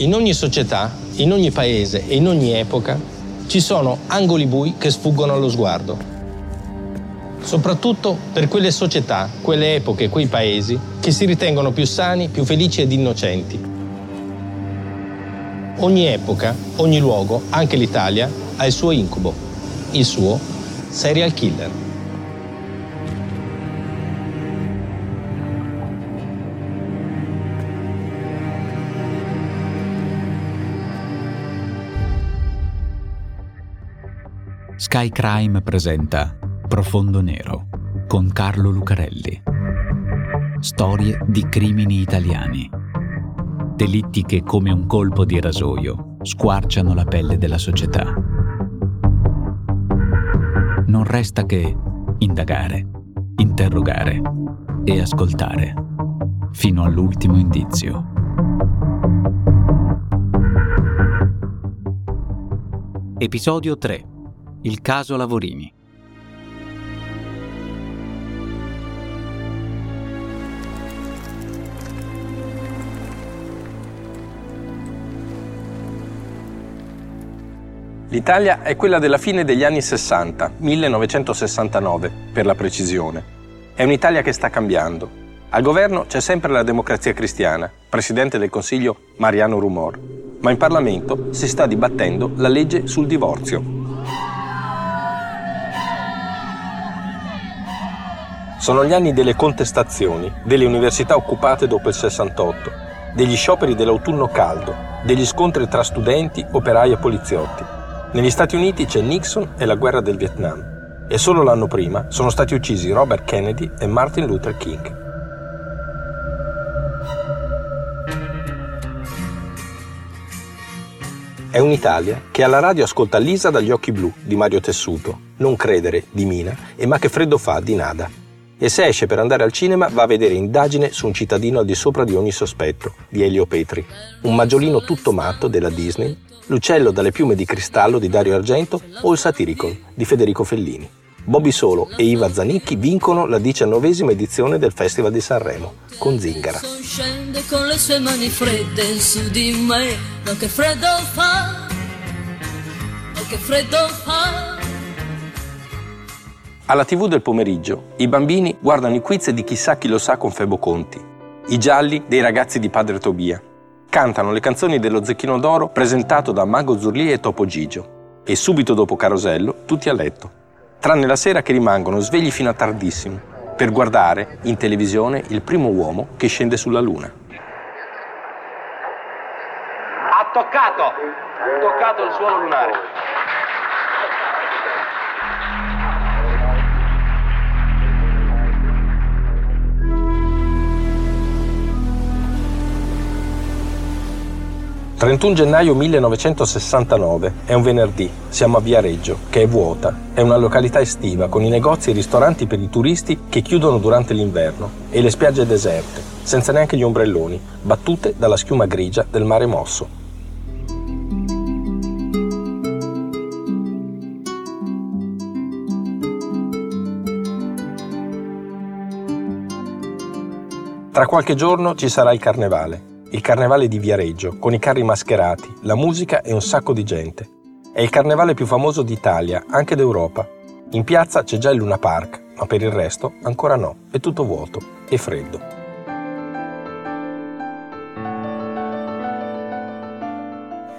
In ogni società, in ogni paese e in ogni epoca ci sono angoli bui che sfuggono allo sguardo. Soprattutto per quelle società, quelle epoche, quei paesi che si ritengono più sani, più felici ed innocenti. Ogni epoca, ogni luogo, anche l'Italia, ha il suo incubo, il suo serial killer. Sky Crime presenta Profondo Nero con Carlo Lucarelli. Storie di crimini italiani. Delitti che come un colpo di rasoio squarciano la pelle della società. Non resta che indagare, interrogare e ascoltare fino all'ultimo indizio. Episodio 3 il caso Lavorini. L'Italia è quella della fine degli anni 60, 1969 per la precisione. È un'Italia che sta cambiando. Al governo c'è sempre la democrazia cristiana, presidente del Consiglio Mariano Rumor, ma in Parlamento si sta dibattendo la legge sul divorzio, Sono gli anni delle contestazioni, delle università occupate dopo il 68, degli scioperi dell'autunno caldo, degli scontri tra studenti, operai e poliziotti. Negli Stati Uniti c'è Nixon e la guerra del Vietnam. E solo l'anno prima sono stati uccisi Robert Kennedy e Martin Luther King. È un'Italia che alla radio ascolta Lisa dagli occhi blu di Mario Tessuto, Non credere di Mina e Ma che freddo fa di Nada e se esce per andare al cinema va a vedere Indagine su un cittadino al di sopra di ogni sospetto, di Elio Petri, un maggiolino tutto matto della Disney, L'uccello dalle piume di cristallo di Dario Argento o Il Satiricon di Federico Fellini. Bobby Solo e Iva Zanicchi vincono la diciannovesima edizione del Festival di Sanremo con Zingara. Scende con le sue mani fredde su di me, ma che freddo fa, ma che freddo fa. Alla TV del pomeriggio i bambini guardano i quiz di chissà chi lo sa con Febo Conti, i gialli dei ragazzi di Padre Tobia. Cantano le canzoni dello Zecchino d'Oro presentato da Mago Zurli e Topo Gigio. E subito dopo Carosello tutti a letto. Tranne la sera che rimangono svegli fino a tardissimo per guardare in televisione il primo uomo che scende sulla Luna. Ha toccato! Ha toccato il suolo lunare. 31 gennaio 1969, è un venerdì, siamo a Viareggio, che è vuota, è una località estiva con i negozi e i ristoranti per i turisti che chiudono durante l'inverno e le spiagge deserte, senza neanche gli ombrelloni, battute dalla schiuma grigia del mare mosso. Tra qualche giorno ci sarà il carnevale il carnevale di Viareggio, con i carri mascherati, la musica e un sacco di gente. È il carnevale più famoso d'Italia, anche d'Europa. In piazza c'è già il Luna Park, ma per il resto ancora no, è tutto vuoto e freddo.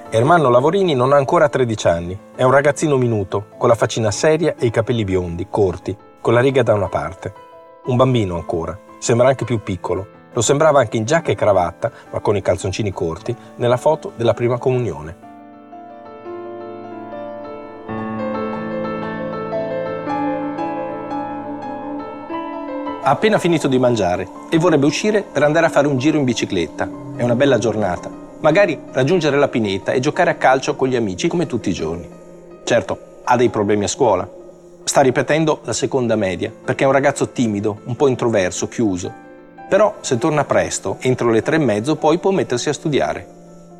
Ermanno Lavorini non ha ancora 13 anni, è un ragazzino minuto, con la faccina seria e i capelli biondi, corti, con la riga da una parte. Un bambino ancora, sembra anche più piccolo, lo sembrava anche in giacca e cravatta, ma con i calzoncini corti, nella foto della prima comunione. Ha appena finito di mangiare e vorrebbe uscire per andare a fare un giro in bicicletta. È una bella giornata. Magari raggiungere la pineta e giocare a calcio con gli amici come tutti i giorni. Certo, ha dei problemi a scuola. Sta ripetendo la seconda media perché è un ragazzo timido, un po' introverso, chiuso. Però se torna presto, entro le tre e mezzo, poi può mettersi a studiare.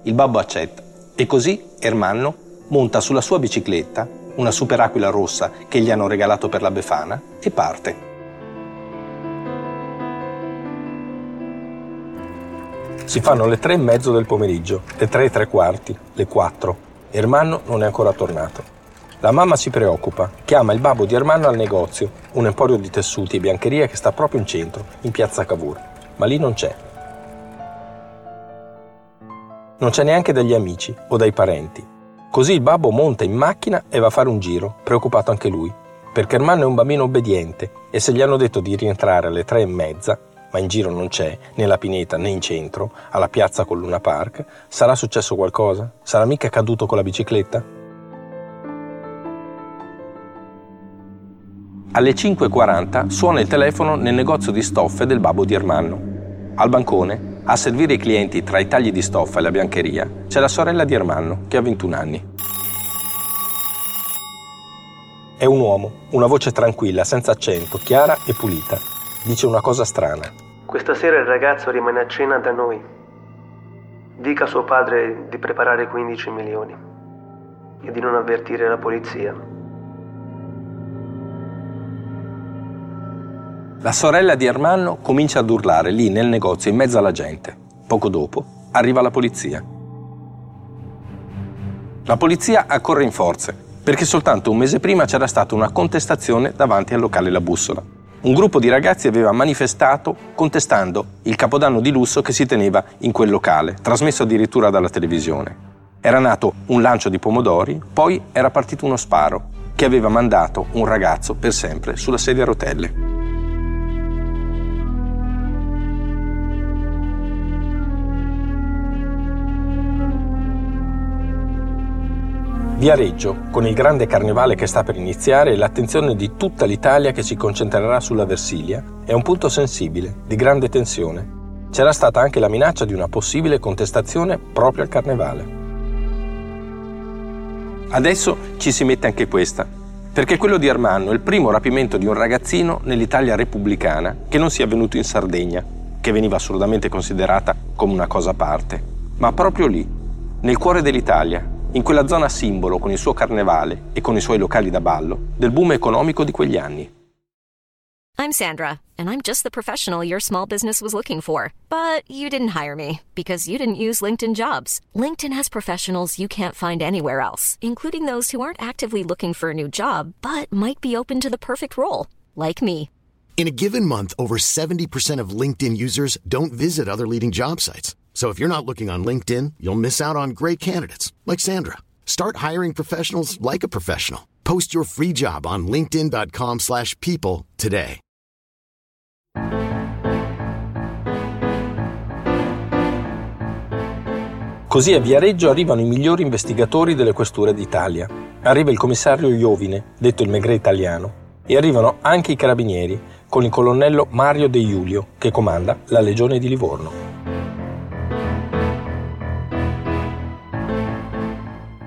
Il babbo accetta. E così Ermanno monta sulla sua bicicletta, una superaquila rossa che gli hanno regalato per la Befana, e parte. Si fanno le tre e mezzo del pomeriggio, le tre e tre quarti, le quattro. Ermanno non è ancora tornato. La mamma si preoccupa, chiama il babbo di Ermanno al negozio, un emporio di tessuti e biancheria che sta proprio in centro, in piazza Cavour. Ma lì non c'è. Non c'è neanche dagli amici o dai parenti. Così il babbo monta in macchina e va a fare un giro, preoccupato anche lui, perché Ermanno è un bambino obbediente e se gli hanno detto di rientrare alle tre e mezza, ma in giro non c'è, né la pineta né in centro, alla piazza con Luna Park, sarà successo qualcosa? Sarà mica caduto con la bicicletta? Alle 5.40 suona il telefono nel negozio di stoffe del babbo di Ermanno. Al bancone a servire i clienti tra i tagli di stoffa e la biancheria c'è la sorella di Ermanno, che ha 21 anni. È un uomo, una voce tranquilla, senza accento, chiara e pulita. Dice una cosa strana. Questa sera il ragazzo rimane a cena da noi. Dica a suo padre di preparare 15 milioni e di non avvertire la polizia. La sorella di Ermanno comincia ad urlare lì nel negozio in mezzo alla gente. Poco dopo arriva la polizia. La polizia accorre in forze perché soltanto un mese prima c'era stata una contestazione davanti al locale La Bussola. Un gruppo di ragazzi aveva manifestato contestando il capodanno di lusso che si teneva in quel locale, trasmesso addirittura dalla televisione. Era nato un lancio di pomodori, poi era partito uno sparo che aveva mandato un ragazzo per sempre sulla sedia a rotelle. Viareggio, con il grande carnevale che sta per iniziare e l'attenzione di tutta l'Italia che si concentrerà sulla Versilia, è un punto sensibile, di grande tensione. C'era stata anche la minaccia di una possibile contestazione proprio al carnevale. Adesso ci si mette anche questa, perché quello di Armanno è il primo rapimento di un ragazzino nell'Italia repubblicana che non sia avvenuto in Sardegna, che veniva assolutamente considerata come una cosa a parte, ma proprio lì, nel cuore dell'Italia, in quella zona simbolo con il suo carnevale e con i suoi locali da ballo del boom economico di quegli anni. I'm Sandra, and I'm just the professional your small business was looking for. But you didn't hire me because you didn't use LinkedIn jobs. LinkedIn has professionals you can't find anywhere else, including those who aren't actively looking for a new job but might be open to the perfect role, like me. In a given month, over 70% of LinkedIn users don't visit other leading job sites. So if you're not looking on LinkedIn, you'll miss out on great candidates like Sandra. Start hiring professionals like a professional. Post your free job on linkedin.com/people today. Così a Viareggio arrivano i migliori investigatori delle questure d'Italia. Arriva il commissario Iovine, detto il Megre italiano, e arrivano anche i carabinieri, con il colonnello Mario De Giulio, che comanda la Legione di Livorno.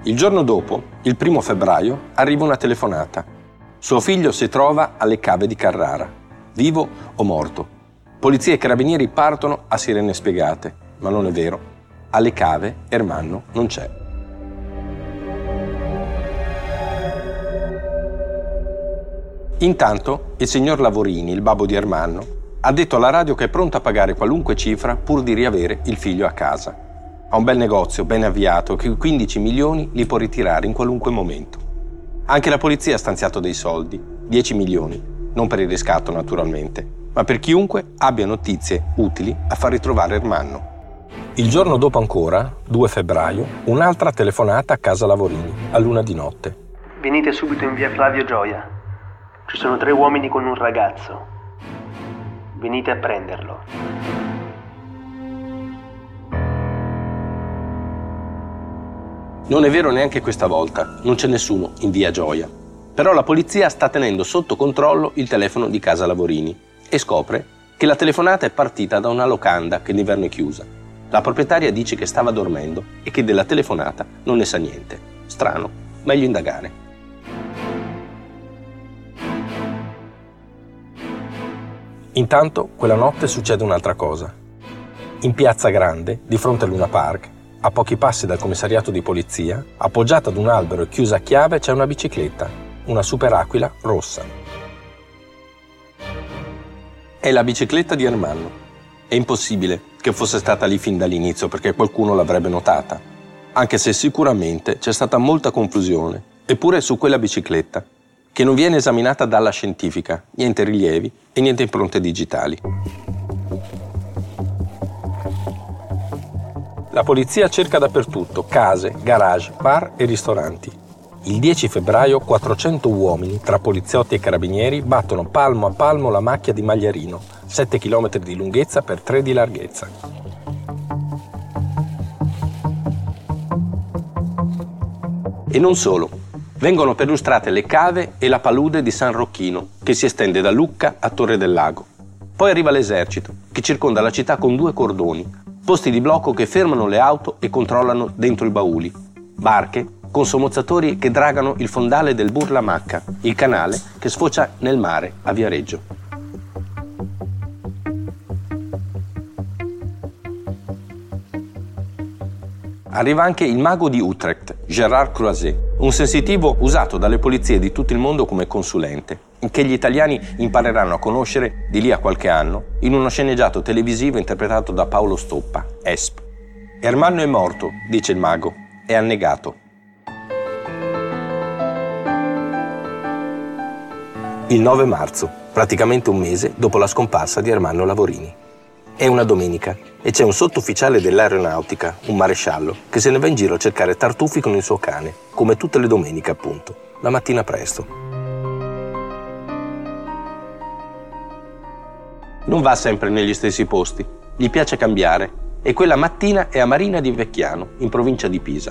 Il giorno dopo, il primo febbraio, arriva una telefonata. Suo figlio si trova alle cave di Carrara, vivo o morto. Polizia e carabinieri partono a sirene spiegate, ma non è vero. Alle cave Ermanno non c'è. Intanto il signor Lavorini, il babbo di Ermanno, ha detto alla radio che è pronto a pagare qualunque cifra pur di riavere il figlio a casa. Ha un bel negozio, ben avviato, che 15 milioni li può ritirare in qualunque momento. Anche la polizia ha stanziato dei soldi, 10 milioni, non per il riscatto naturalmente, ma per chiunque abbia notizie utili a far ritrovare Ermanno. Il giorno dopo ancora, 2 febbraio, un'altra telefonata a casa Lavorini, a luna di notte. Venite subito in via Flavio Gioia. Ci sono tre uomini con un ragazzo. Venite a prenderlo. Non è vero neanche questa volta, non c'è nessuno in via Gioia. Però la polizia sta tenendo sotto controllo il telefono di casa Lavorini e scopre che la telefonata è partita da una locanda che d'inverno è chiusa. La proprietaria dice che stava dormendo e che della telefonata non ne sa niente. Strano, meglio indagare. Intanto, quella notte succede un'altra cosa. In Piazza Grande, di fronte a Luna Park, a pochi passi dal commissariato di polizia, appoggiata ad un albero e chiusa a chiave, c'è una bicicletta, una super aquila rossa. È la bicicletta di Ermanno. È impossibile che fosse stata lì fin dall'inizio perché qualcuno l'avrebbe notata, anche se sicuramente c'è stata molta confusione, eppure su quella bicicletta che non viene esaminata dalla scientifica, niente rilievi e niente impronte digitali. La polizia cerca dappertutto case, garage, bar e ristoranti. Il 10 febbraio 400 uomini, tra poliziotti e carabinieri, battono palmo a palmo la macchia di Magliarino, 7 km di lunghezza per 3 di larghezza. E non solo, vengono perlustrate le cave e la palude di San Rocchino, che si estende da Lucca a Torre del Lago. Poi arriva l'esercito, che circonda la città con due cordoni, posti di blocco che fermano le auto e controllano dentro i bauli, barche con sommozzatori che dragano il fondale del Burlamacca, il canale che sfocia nel mare a Viareggio. Arriva anche il mago di Utrecht, Gérard Croiset, un sensitivo usato dalle polizie di tutto il mondo come consulente, che gli italiani impareranno a conoscere di lì a qualche anno in uno sceneggiato televisivo interpretato da Paolo Stoppa, Esp. Ermanno è morto, dice il mago, è annegato. Il 9 marzo, praticamente un mese dopo la scomparsa di Ermanno Lavorini. È una domenica e c'è un sottufficiale dell'aeronautica, un maresciallo, che se ne va in giro a cercare tartufi con il suo cane, come tutte le domeniche appunto, la mattina presto. Non va sempre negli stessi posti, gli piace cambiare e quella mattina è a Marina di Vecchiano, in provincia di Pisa.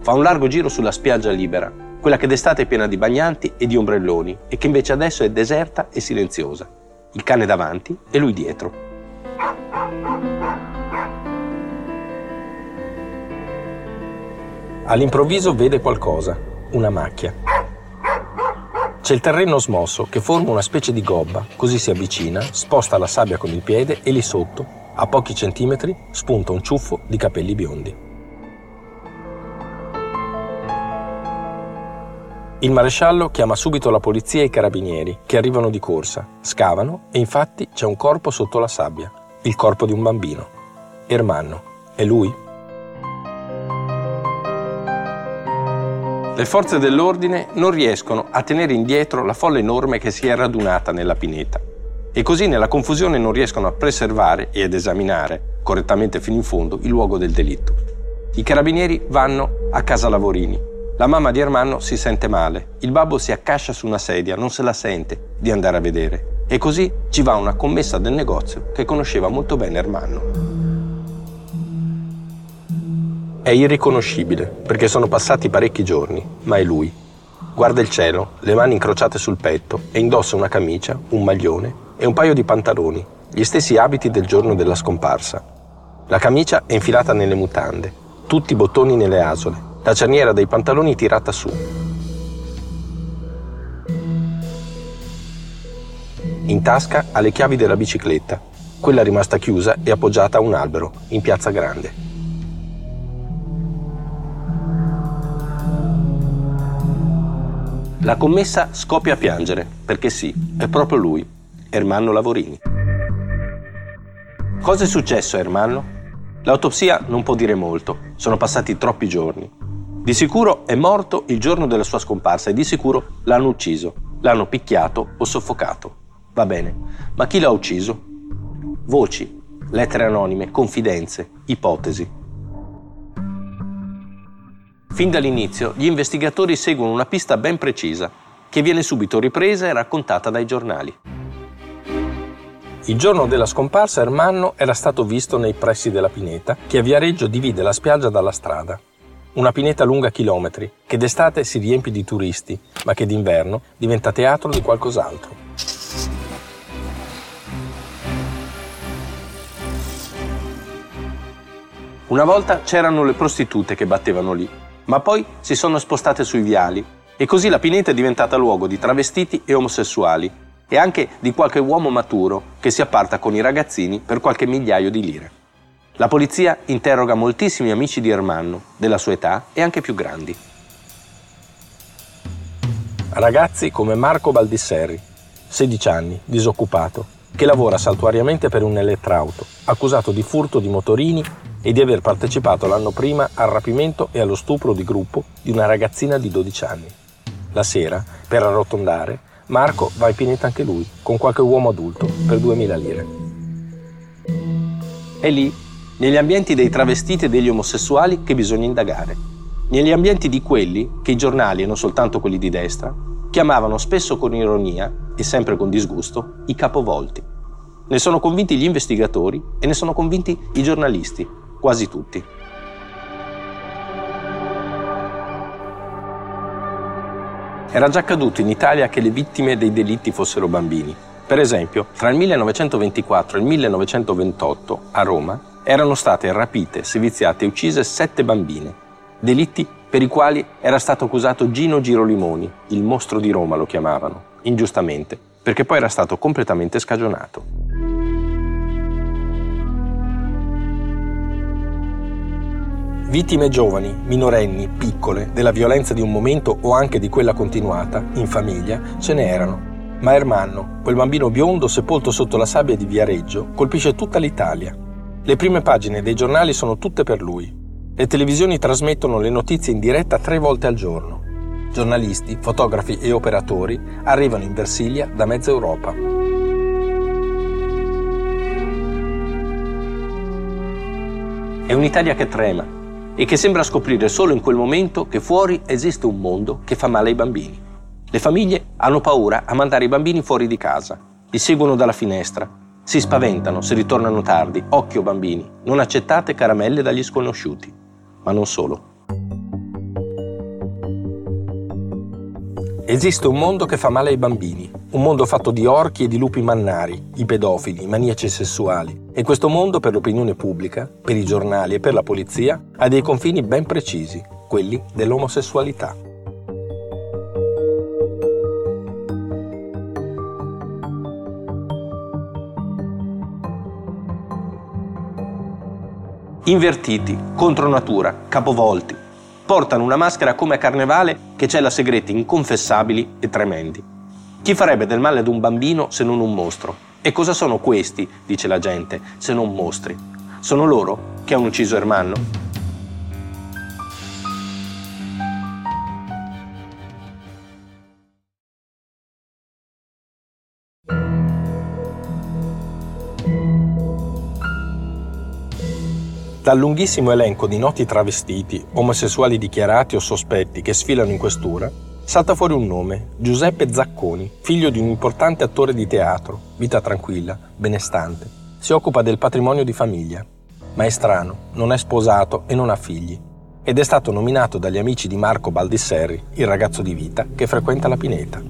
Fa un largo giro sulla spiaggia libera, quella che d'estate è piena di bagnanti e di ombrelloni e che invece adesso è deserta e silenziosa. Il cane davanti e lui dietro. All'improvviso vede qualcosa, una macchia. C'è il terreno smosso che forma una specie di gobba, così si avvicina, sposta la sabbia con il piede e lì sotto, a pochi centimetri, spunta un ciuffo di capelli biondi. Il maresciallo chiama subito la polizia e i carabinieri, che arrivano di corsa, scavano e infatti c'è un corpo sotto la sabbia il corpo di un bambino. Ermanno. È lui? Le forze dell'ordine non riescono a tenere indietro la folla enorme che si è radunata nella pineta e così nella confusione non riescono a preservare e ad esaminare correttamente fino in fondo il luogo del delitto. I carabinieri vanno a casa Lavorini. La mamma di Ermanno si sente male, il babbo si accascia su una sedia, non se la sente di andare a vedere. E così ci va una commessa del negozio che conosceva molto bene Ermanno. È irriconoscibile perché sono passati parecchi giorni, ma è lui. Guarda il cielo, le mani incrociate sul petto e indossa una camicia, un maglione e un paio di pantaloni, gli stessi abiti del giorno della scomparsa. La camicia è infilata nelle mutande, tutti i bottoni nelle asole, la cerniera dei pantaloni tirata su, In tasca ha le chiavi della bicicletta, quella rimasta chiusa e appoggiata a un albero, in piazza Grande. La commessa scoppia a piangere, perché sì, è proprio lui, Ermanno Lavorini. Cosa è successo a Ermanno? L'autopsia non può dire molto, sono passati troppi giorni. Di sicuro è morto il giorno della sua scomparsa e di sicuro l'hanno ucciso, l'hanno picchiato o soffocato. Va bene, ma chi l'ha ucciso? Voci, lettere anonime, confidenze, ipotesi. Fin dall'inizio gli investigatori seguono una pista ben precisa, che viene subito ripresa e raccontata dai giornali. Il giorno della scomparsa Ermanno era stato visto nei pressi della pineta che a Viareggio divide la spiaggia dalla strada. Una pineta lunga chilometri, che d'estate si riempie di turisti, ma che d'inverno diventa teatro di qualcos'altro. Una volta c'erano le prostitute che battevano lì, ma poi si sono spostate sui viali e così la pineta è diventata luogo di travestiti e omosessuali e anche di qualche uomo maturo che si apparta con i ragazzini per qualche migliaio di lire. La polizia interroga moltissimi amici di Ermanno, della sua età e anche più grandi. Ragazzi come Marco Baldisserri, 16 anni, disoccupato, che lavora saltuariamente per un elettrauto, accusato di furto di motorini e di aver partecipato l'anno prima al rapimento e allo stupro di gruppo di una ragazzina di 12 anni. La sera, per arrotondare, Marco va in pineta anche lui, con qualche uomo adulto, per 2000 lire. È lì, negli ambienti dei travestiti e degli omosessuali, che bisogna indagare. Negli ambienti di quelli che i giornali, e non soltanto quelli di destra, chiamavano spesso con ironia e sempre con disgusto i capovolti. Ne sono convinti gli investigatori e ne sono convinti i giornalisti, quasi tutti. Era già accaduto in Italia che le vittime dei delitti fossero bambini. Per esempio, tra il 1924 e il 1928 a Roma erano state rapite, seviziate e uccise sette bambine, delitti per i quali era stato accusato Gino Girolimoni, il mostro di Roma lo chiamavano, ingiustamente, perché poi era stato completamente scagionato. Vittime giovani, minorenni, piccole, della violenza di un momento o anche di quella continuata, in famiglia, ce ne erano. Ma Ermanno, quel bambino biondo sepolto sotto la sabbia di Viareggio, colpisce tutta l'Italia. Le prime pagine dei giornali sono tutte per lui. Le televisioni trasmettono le notizie in diretta tre volte al giorno. Giornalisti, fotografi e operatori arrivano in Versilia da mezza Europa. È un'Italia che trema, e che sembra scoprire solo in quel momento che fuori esiste un mondo che fa male ai bambini. Le famiglie hanno paura a mandare i bambini fuori di casa, li seguono dalla finestra, si spaventano se ritornano tardi. Occhio bambini, non accettate caramelle dagli sconosciuti. Ma non solo. Esiste un mondo che fa male ai bambini, un mondo fatto di orchi e di lupi mannari, i pedofili, i maniaci sessuali. E questo mondo per l'opinione pubblica, per i giornali e per la polizia ha dei confini ben precisi, quelli dell'omosessualità. Invertiti, contro natura, capovolti, portano una maschera come a carnevale che cela segreti inconfessabili e tremendi. Chi farebbe del male ad un bambino se non un mostro? E cosa sono questi, dice la gente, se non mostri? Sono loro che hanno ucciso Ermanno? Dal lunghissimo elenco di noti travestiti, omosessuali dichiarati o sospetti che sfilano in questura, salta fuori un nome, Giuseppe Zacconi, figlio di un importante attore di teatro, vita tranquilla, benestante. Si occupa del patrimonio di famiglia, ma è strano, non è sposato e non ha figli. Ed è stato nominato dagli amici di Marco Baldisserri, il ragazzo di vita che frequenta la pineta.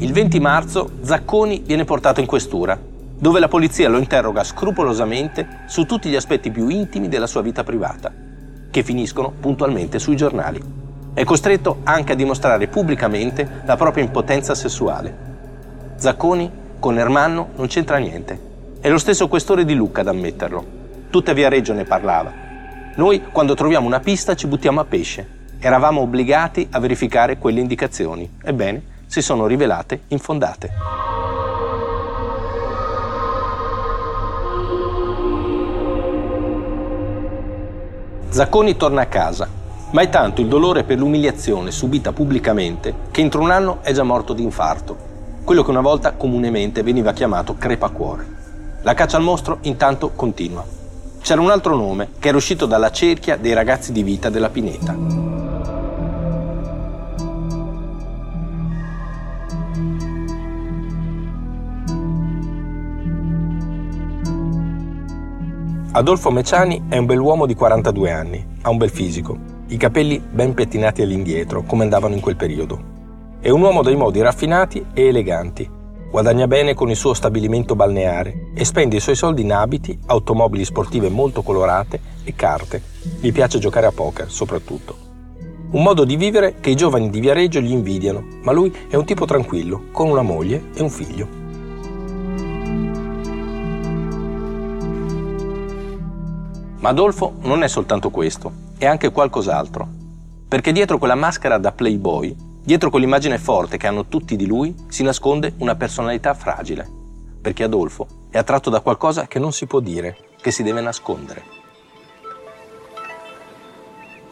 Il 20 marzo Zacconi viene portato in questura, dove la polizia lo interroga scrupolosamente su tutti gli aspetti più intimi della sua vita privata, che finiscono puntualmente sui giornali. È costretto anche a dimostrare pubblicamente la propria impotenza sessuale. Zacconi con Ermanno non c'entra niente. È lo stesso questore di Lucca ad ammetterlo. Tutta via Reggio ne parlava. Noi, quando troviamo una pista, ci buttiamo a pesce. Eravamo obbligati a verificare quelle indicazioni. Ebbene, si sono rivelate infondate. Zacconi torna a casa, ma è tanto il dolore per l'umiliazione subita pubblicamente che entro un anno è già morto di infarto, quello che una volta comunemente veniva chiamato crepacuore. La caccia al mostro intanto continua. C'era un altro nome che era uscito dalla cerchia dei ragazzi di vita della Pineta. Adolfo Meciani è un bell'uomo di 42 anni, ha un bel fisico, i capelli ben pettinati all'indietro, come andavano in quel periodo. È un uomo dai modi raffinati e eleganti. Guadagna bene con il suo stabilimento balneare e spende i suoi soldi in abiti, automobili sportive molto colorate e carte. Gli piace giocare a poker, soprattutto. Un modo di vivere che i giovani di Viareggio gli invidiano, ma lui è un tipo tranquillo, con una moglie e un figlio. Ma Adolfo non è soltanto questo, è anche qualcos'altro. Perché dietro quella maschera da playboy Dietro quell'immagine forte che hanno tutti di lui si nasconde una personalità fragile, perché Adolfo è attratto da qualcosa che non si può dire, che si deve nascondere.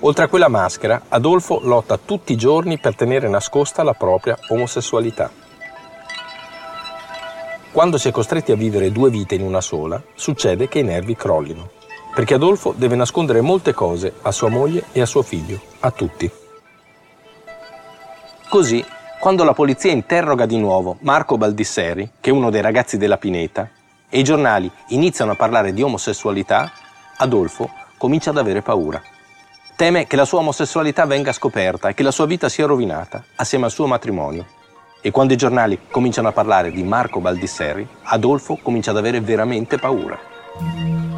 Oltre a quella maschera, Adolfo lotta tutti i giorni per tenere nascosta la propria omosessualità. Quando si è costretti a vivere due vite in una sola, succede che i nervi crollino, perché Adolfo deve nascondere molte cose a sua moglie e a suo figlio, a tutti. Così, quando la polizia interroga di nuovo Marco Baldisseri, che è uno dei ragazzi della Pineta, e i giornali iniziano a parlare di omosessualità, Adolfo comincia ad avere paura. Teme che la sua omosessualità venga scoperta e che la sua vita sia rovinata assieme al suo matrimonio. E quando i giornali cominciano a parlare di Marco Baldisseri, Adolfo comincia ad avere veramente paura.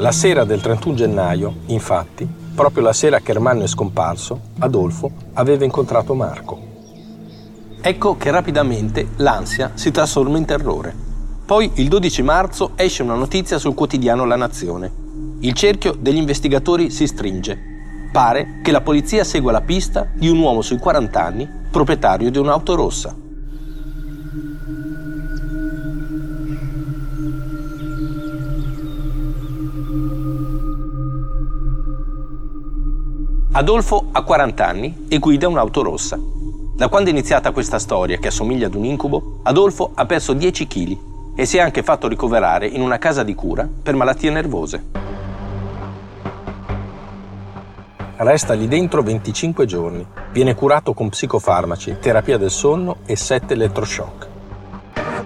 La sera del 31 gennaio, infatti, Proprio la sera che Ermanno è scomparso, Adolfo aveva incontrato Marco. Ecco che rapidamente l'ansia si trasforma in terrore. Poi il 12 marzo esce una notizia sul quotidiano La Nazione. Il cerchio degli investigatori si stringe. Pare che la polizia segua la pista di un uomo sui 40 anni, proprietario di un'auto rossa. Adolfo ha 40 anni e guida un'auto rossa. Da quando è iniziata questa storia, che assomiglia ad un incubo, Adolfo ha perso 10 kg e si è anche fatto ricoverare in una casa di cura per malattie nervose. Resta lì dentro 25 giorni. Viene curato con psicofarmaci, terapia del sonno e 7 elettroshock.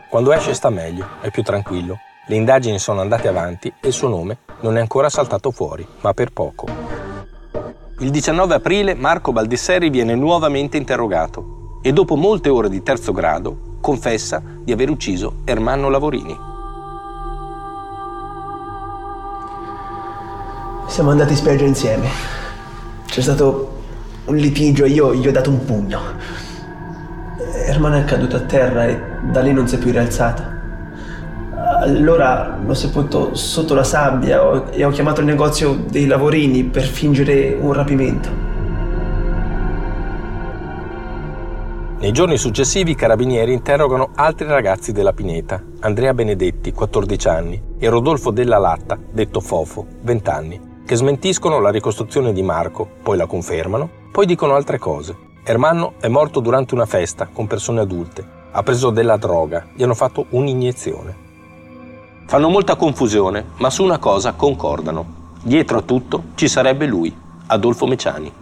Quando esce sta meglio, è più tranquillo. Le indagini sono andate avanti e il suo nome non è ancora saltato fuori, ma per poco. Il 19 aprile Marco Baldisseri viene nuovamente interrogato e dopo molte ore di terzo grado confessa di aver ucciso Ermanno Lavorini. Siamo andati in spiaggia insieme. C'è stato un litigio e io gli ho dato un pugno. Ermanno è caduto a terra e da lì non si è più rialzata. Allora l'ho sepolto sotto la sabbia e ho chiamato il negozio dei lavorini per fingere un rapimento. Nei giorni successivi i carabinieri interrogano altri ragazzi della Pineta, Andrea Benedetti, 14 anni, e Rodolfo Della Latta, detto Fofo, 20 anni, che smentiscono la ricostruzione di Marco, poi la confermano, poi dicono altre cose. Ermanno è morto durante una festa con persone adulte, ha preso della droga, gli hanno fatto un'iniezione. Fanno molta confusione, ma su una cosa concordano. Dietro a tutto ci sarebbe lui, Adolfo Meciani.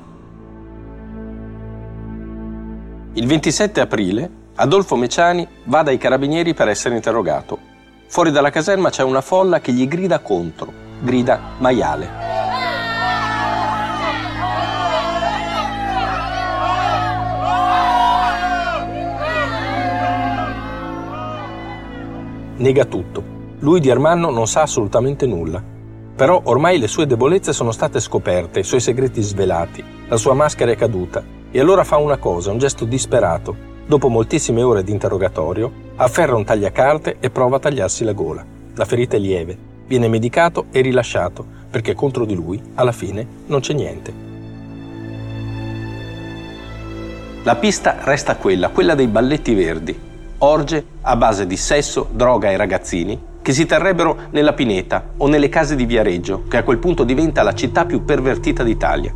Il 27 aprile Adolfo Meciani va dai carabinieri per essere interrogato. Fuori dalla caserma c'è una folla che gli grida contro, grida maiale. Nega tutto, lui di Ermanno non sa assolutamente nulla. Però ormai le sue debolezze sono state scoperte, i suoi segreti svelati, la sua maschera è caduta. E allora fa una cosa, un gesto disperato. Dopo moltissime ore di interrogatorio, afferra un tagliacarte e prova a tagliarsi la gola. La ferita è lieve, viene medicato e rilasciato, perché contro di lui, alla fine, non c'è niente. La pista resta quella, quella dei balletti verdi. Orge a base di sesso, droga e ragazzini che si terrebbero nella Pineta o nelle case di Viareggio, che a quel punto diventa la città più pervertita d'Italia.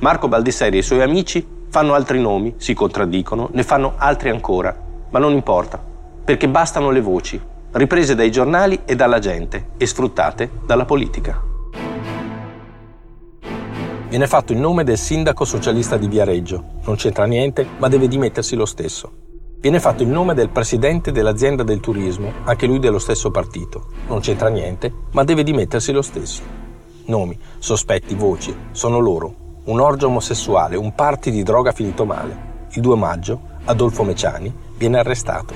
Marco Baldisseri e i suoi amici fanno altri nomi, si contraddicono, ne fanno altri ancora, ma non importa, perché bastano le voci, riprese dai giornali e dalla gente e sfruttate dalla politica. Viene fatto il nome del sindaco socialista di Viareggio. Non c'entra niente, ma deve dimettersi lo stesso. Viene fatto il nome del presidente dell'azienda del turismo, anche lui dello stesso partito. Non c'entra niente, ma deve dimettersi lo stesso. Nomi, sospetti, voci, sono loro. Un orgio omosessuale, un party di droga finito male. Il 2 maggio Adolfo Meciani, viene arrestato.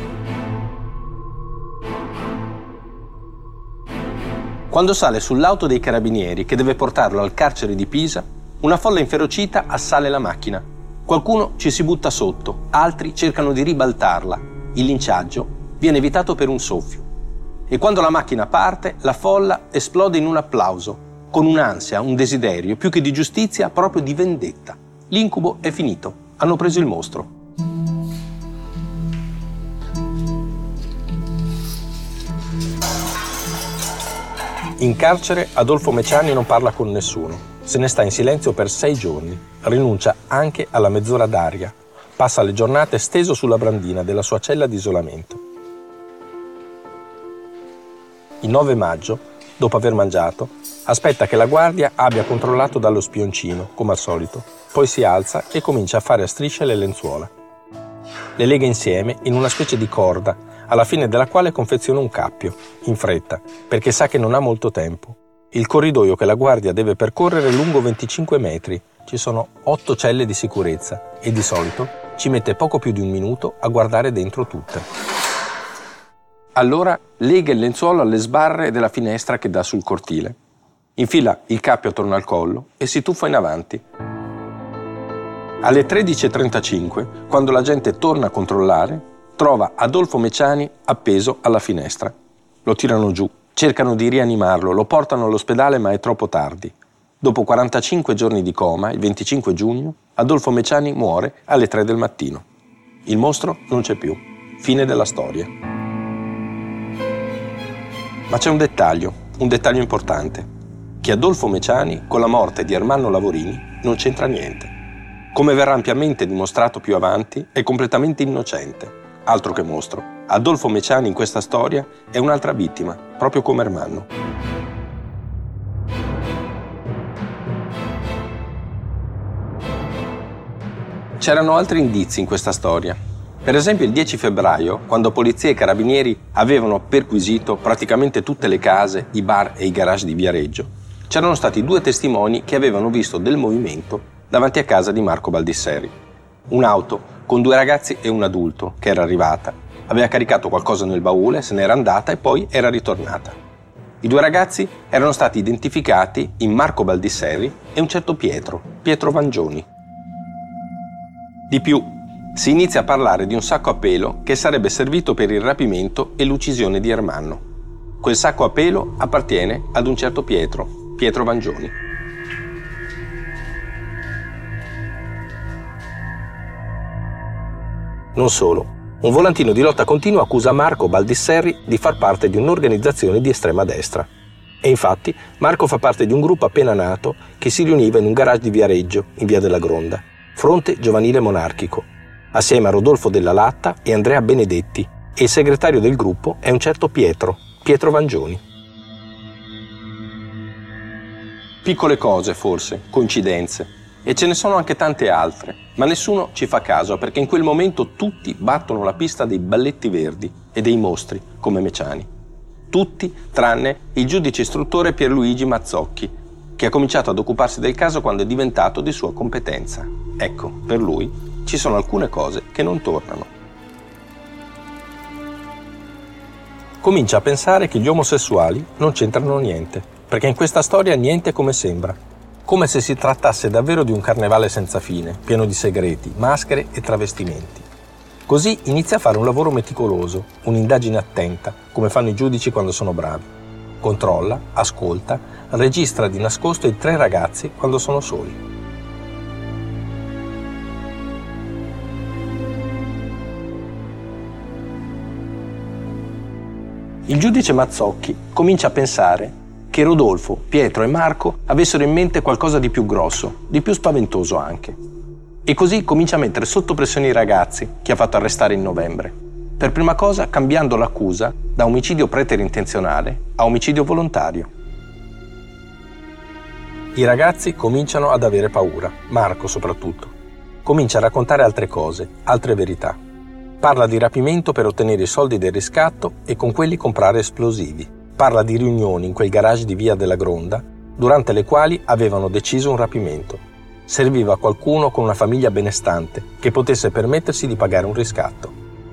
Quando sale sull'auto dei carabinieri che deve portarlo al carcere di Pisa, una folla inferocita assale la macchina. Qualcuno ci si butta sotto, altri cercano di ribaltarla. Il linciaggio viene evitato per un soffio. E quando la macchina parte, la folla esplode in un applauso, con un'ansia, un desiderio, più che di giustizia, proprio di vendetta. L'incubo è finito, hanno preso il mostro. In carcere Adolfo Meciani non parla con nessuno. Se ne sta in silenzio per sei giorni. Rinuncia anche alla mezz'ora d'aria. Passa le giornate steso sulla brandina della sua cella di isolamento. Il 9 maggio, dopo aver mangiato, aspetta che la guardia abbia controllato dallo spioncino, come al solito. Poi si alza e comincia a fare a strisce le lenzuola. Le lega insieme in una specie di corda alla fine della quale confeziona un cappio, in fretta, perché sa che non ha molto tempo. Il corridoio che la guardia deve percorrere è lungo 25 metri, ci sono 8 celle di sicurezza e di solito ci mette poco più di un minuto a guardare dentro tutte. Allora lega il lenzuolo alle sbarre della finestra che dà sul cortile. Infila il cappio attorno al collo e si tuffa in avanti. Alle 13.35, quando la gente torna a controllare, trova Adolfo Meciani appeso alla finestra. Lo tirano giù, cercano di rianimarlo, lo portano all'ospedale ma è troppo tardi. Dopo 45 giorni di coma, il 25 giugno, Adolfo Meciani muore alle 3 del mattino. Il mostro non c'è più. Fine della storia. Ma c'è un dettaglio, un dettaglio importante, che Adolfo Meciani con la morte di Ermanno Lavorini non c'entra niente. Come verrà ampiamente dimostrato più avanti, è completamente innocente altro che mostro. Adolfo Meciani in questa storia è un'altra vittima, proprio come Ermanno. C'erano altri indizi in questa storia. Per esempio il 10 febbraio, quando polizia e carabinieri avevano perquisito praticamente tutte le case, i bar e i garage di Viareggio, c'erano stati due testimoni che avevano visto del movimento davanti a casa di Marco Baldisseri. Un'auto con due ragazzi e un adulto che era arrivata. Aveva caricato qualcosa nel baule, se n'era andata e poi era ritornata. I due ragazzi erano stati identificati in Marco Baldisseri e un certo Pietro, Pietro Vangioni. Di più, si inizia a parlare di un sacco a pelo che sarebbe servito per il rapimento e l'uccisione di Ermanno. Quel sacco a pelo appartiene ad un certo Pietro, Pietro Vangioni. Non solo. Un volantino di lotta continua accusa Marco Baldisserri di far parte di un'organizzazione di estrema destra. E infatti Marco fa parte di un gruppo appena nato che si riuniva in un garage di Viareggio, in via della Gronda, fronte giovanile monarchico, assieme a Rodolfo della Latta e Andrea Benedetti, e il segretario del gruppo è un certo Pietro, Pietro Vangioni. Piccole cose forse, coincidenze, e ce ne sono anche tante altre, ma nessuno ci fa caso perché in quel momento tutti battono la pista dei balletti verdi e dei mostri, come Meciani. Tutti tranne il giudice istruttore Pierluigi Mazzocchi, che ha cominciato ad occuparsi del caso quando è diventato di sua competenza. Ecco, per lui ci sono alcune cose che non tornano. Comincia a pensare che gli omosessuali non c'entrano niente, perché in questa storia niente come sembra come se si trattasse davvero di un carnevale senza fine, pieno di segreti, maschere e travestimenti. Così inizia a fare un lavoro meticoloso, un'indagine attenta, come fanno i giudici quando sono bravi. Controlla, ascolta, registra di nascosto i tre ragazzi quando sono soli. Il giudice Mazzocchi comincia a pensare che Rodolfo, Pietro e Marco avessero in mente qualcosa di più grosso, di più spaventoso anche. E così comincia a mettere sotto pressione i ragazzi che ha fatto arrestare in novembre. Per prima cosa cambiando l'accusa da omicidio preterintenzionale a omicidio volontario. I ragazzi cominciano ad avere paura, Marco soprattutto. Comincia a raccontare altre cose, altre verità. Parla di rapimento per ottenere i soldi del riscatto e con quelli comprare esplosivi parla di riunioni in quel garage di via della Gronda durante le quali avevano deciso un rapimento. serviva qualcuno con una famiglia benestante che potesse permettersi di pagare un riscatto.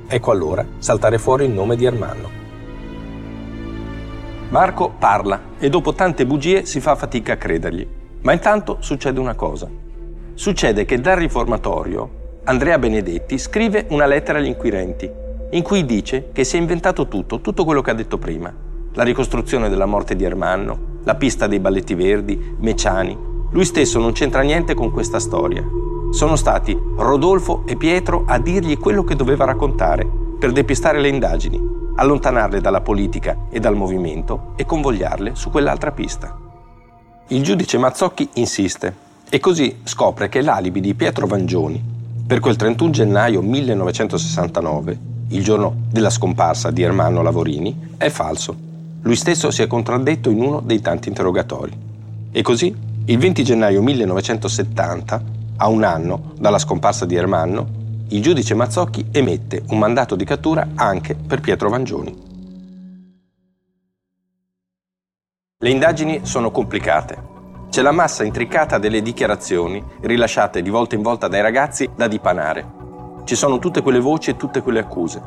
Ecco allora saltare fuori il nome di Ermanno. Marco parla e dopo tante bugie si fa fatica a credergli. Ma intanto succede una cosa. Succede che dal riformatorio Andrea Benedetti scrive una lettera agli inquirenti in cui dice che si è inventato tutto, tutto quello che ha detto prima. La ricostruzione della morte di Ermanno, la pista dei balletti verdi, Meciani. Lui stesso non c'entra niente con questa storia. Sono stati Rodolfo e Pietro a dirgli quello che doveva raccontare per depistare le indagini, allontanarle dalla politica e dal movimento e convogliarle su quell'altra pista. Il giudice Mazzocchi insiste e così scopre che l'alibi di Pietro Vangioni per quel 31 gennaio 1969, il giorno della scomparsa di Ermanno Lavorini, è falso. Lui stesso si è contraddetto in uno dei tanti interrogatori. E così, il 20 gennaio 1970, a un anno dalla scomparsa di Ermanno, il giudice Mazzocchi emette un mandato di cattura anche per Pietro Vangioni. Le indagini sono complicate. C'è la massa intricata delle dichiarazioni rilasciate di volta in volta dai ragazzi da dipanare. Ci sono tutte quelle voci e tutte quelle accuse.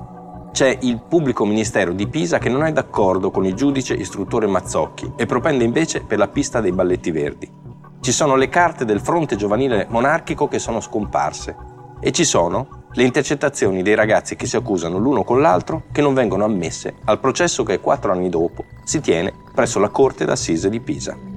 C'è il pubblico ministero di Pisa che non è d'accordo con il giudice istruttore Mazzocchi e propende invece per la pista dei balletti verdi. Ci sono le carte del fronte giovanile monarchico che sono scomparse e ci sono le intercettazioni dei ragazzi che si accusano l'uno con l'altro che non vengono ammesse al processo che quattro anni dopo si tiene presso la Corte d'Assise di Pisa.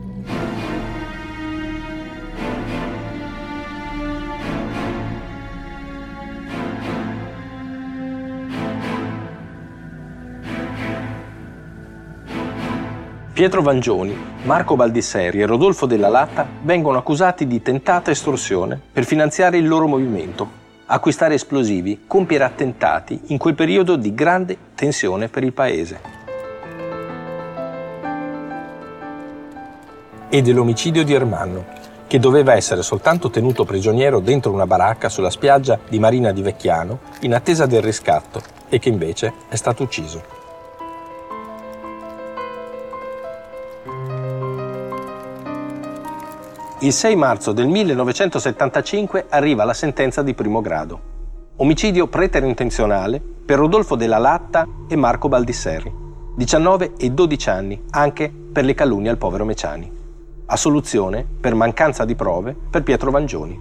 Pietro Vangioni, Marco Baldisseri e Rodolfo della Latta vengono accusati di tentata estorsione per finanziare il loro movimento, acquistare esplosivi, compiere attentati in quel periodo di grande tensione per il paese. E dell'omicidio di Ermanno, che doveva essere soltanto tenuto prigioniero dentro una baracca sulla spiaggia di Marina di Vecchiano in attesa del riscatto e che invece è stato ucciso. Il 6 marzo del 1975 arriva la sentenza di primo grado. Omicidio preterintenzionale per Rodolfo della Latta e Marco Baldisserri. 19 e 12 anni, anche per le calunnie al povero Meciani. Assoluzione per mancanza di prove per Pietro Vangioni.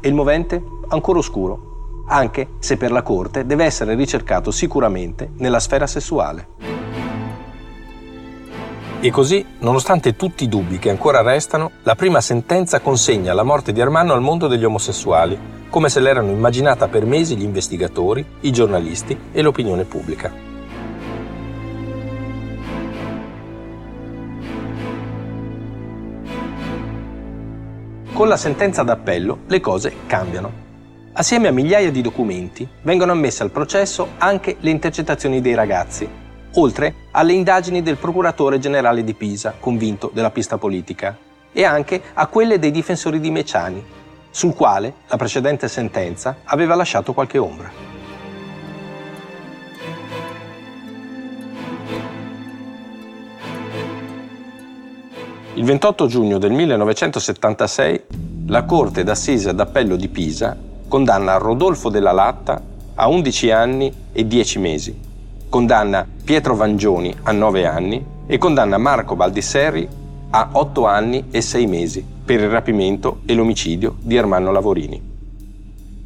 E il movente ancora oscuro, anche se per la Corte deve essere ricercato sicuramente nella sfera sessuale. E così, nonostante tutti i dubbi che ancora restano, la prima sentenza consegna la morte di Armando al mondo degli omosessuali, come se l'erano immaginata per mesi gli investigatori, i giornalisti e l'opinione pubblica. Con la sentenza d'appello le cose cambiano. Assieme a migliaia di documenti vengono ammesse al processo anche le intercettazioni dei ragazzi, oltre alle indagini del procuratore generale di Pisa, convinto della pista politica, e anche a quelle dei difensori di Meciani, sul quale la precedente sentenza aveva lasciato qualche ombra. Il 28 giugno del 1976 la Corte d'Assise d'Appello di Pisa condanna Rodolfo della Latta a 11 anni e 10 mesi condanna Pietro Vangioni a 9 anni e condanna Marco Baldisserri a 8 anni e 6 mesi per il rapimento e l'omicidio di Ermanno Lavorini.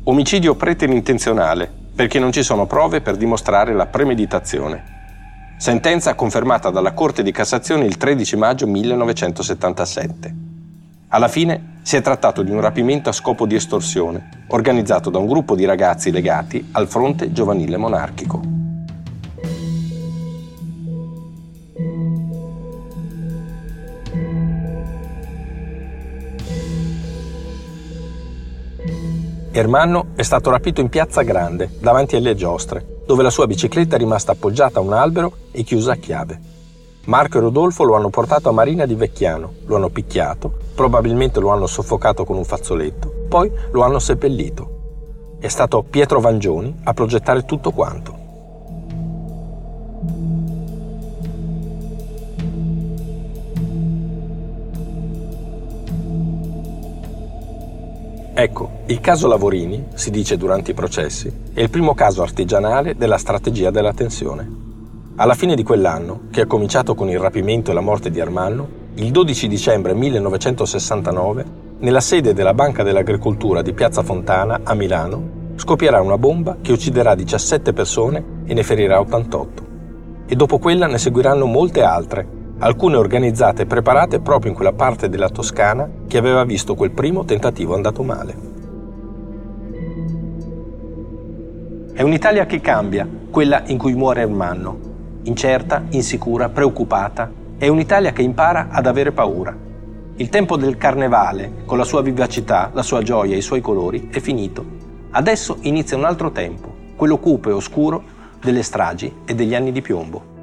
Omicidio preterintenzionale perché non ci sono prove per dimostrare la premeditazione. Sentenza confermata dalla Corte di Cassazione il 13 maggio 1977. Alla fine si è trattato di un rapimento a scopo di estorsione, organizzato da un gruppo di ragazzi legati al fronte giovanile monarchico. Ermanno è stato rapito in Piazza Grande, davanti alle giostre, dove la sua bicicletta è rimasta appoggiata a un albero e chiusa a chiave. Marco e Rodolfo lo hanno portato a Marina di Vecchiano, lo hanno picchiato, probabilmente lo hanno soffocato con un fazzoletto, poi lo hanno seppellito. È stato Pietro Vangioni a progettare tutto quanto. Ecco, il caso Lavorini, si dice durante i processi, è il primo caso artigianale della strategia della tensione. Alla fine di quell'anno, che ha cominciato con il rapimento e la morte di Armanno, il 12 dicembre 1969, nella sede della Banca dell'Agricoltura di Piazza Fontana a Milano, scoppierà una bomba che ucciderà 17 persone e ne ferirà 88. E dopo quella ne seguiranno molte altre, alcune organizzate e preparate proprio in quella parte della Toscana che aveva visto quel primo tentativo andato male. È un'Italia che cambia, quella in cui muore Ermanno, incerta, insicura, preoccupata. È un'Italia che impara ad avere paura. Il tempo del carnevale, con la sua vivacità, la sua gioia e i suoi colori, è finito. Adesso inizia un altro tempo, quello cupo e oscuro delle stragi e degli anni di piombo.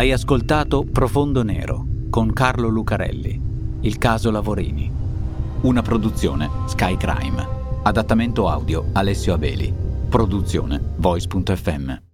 Hai ascoltato Profondo Nero con Carlo Lucarelli, il caso Lavorini. Una produzione Sky Crime. Adattamento audio Alessio Abeli. Produzione Voice.fm.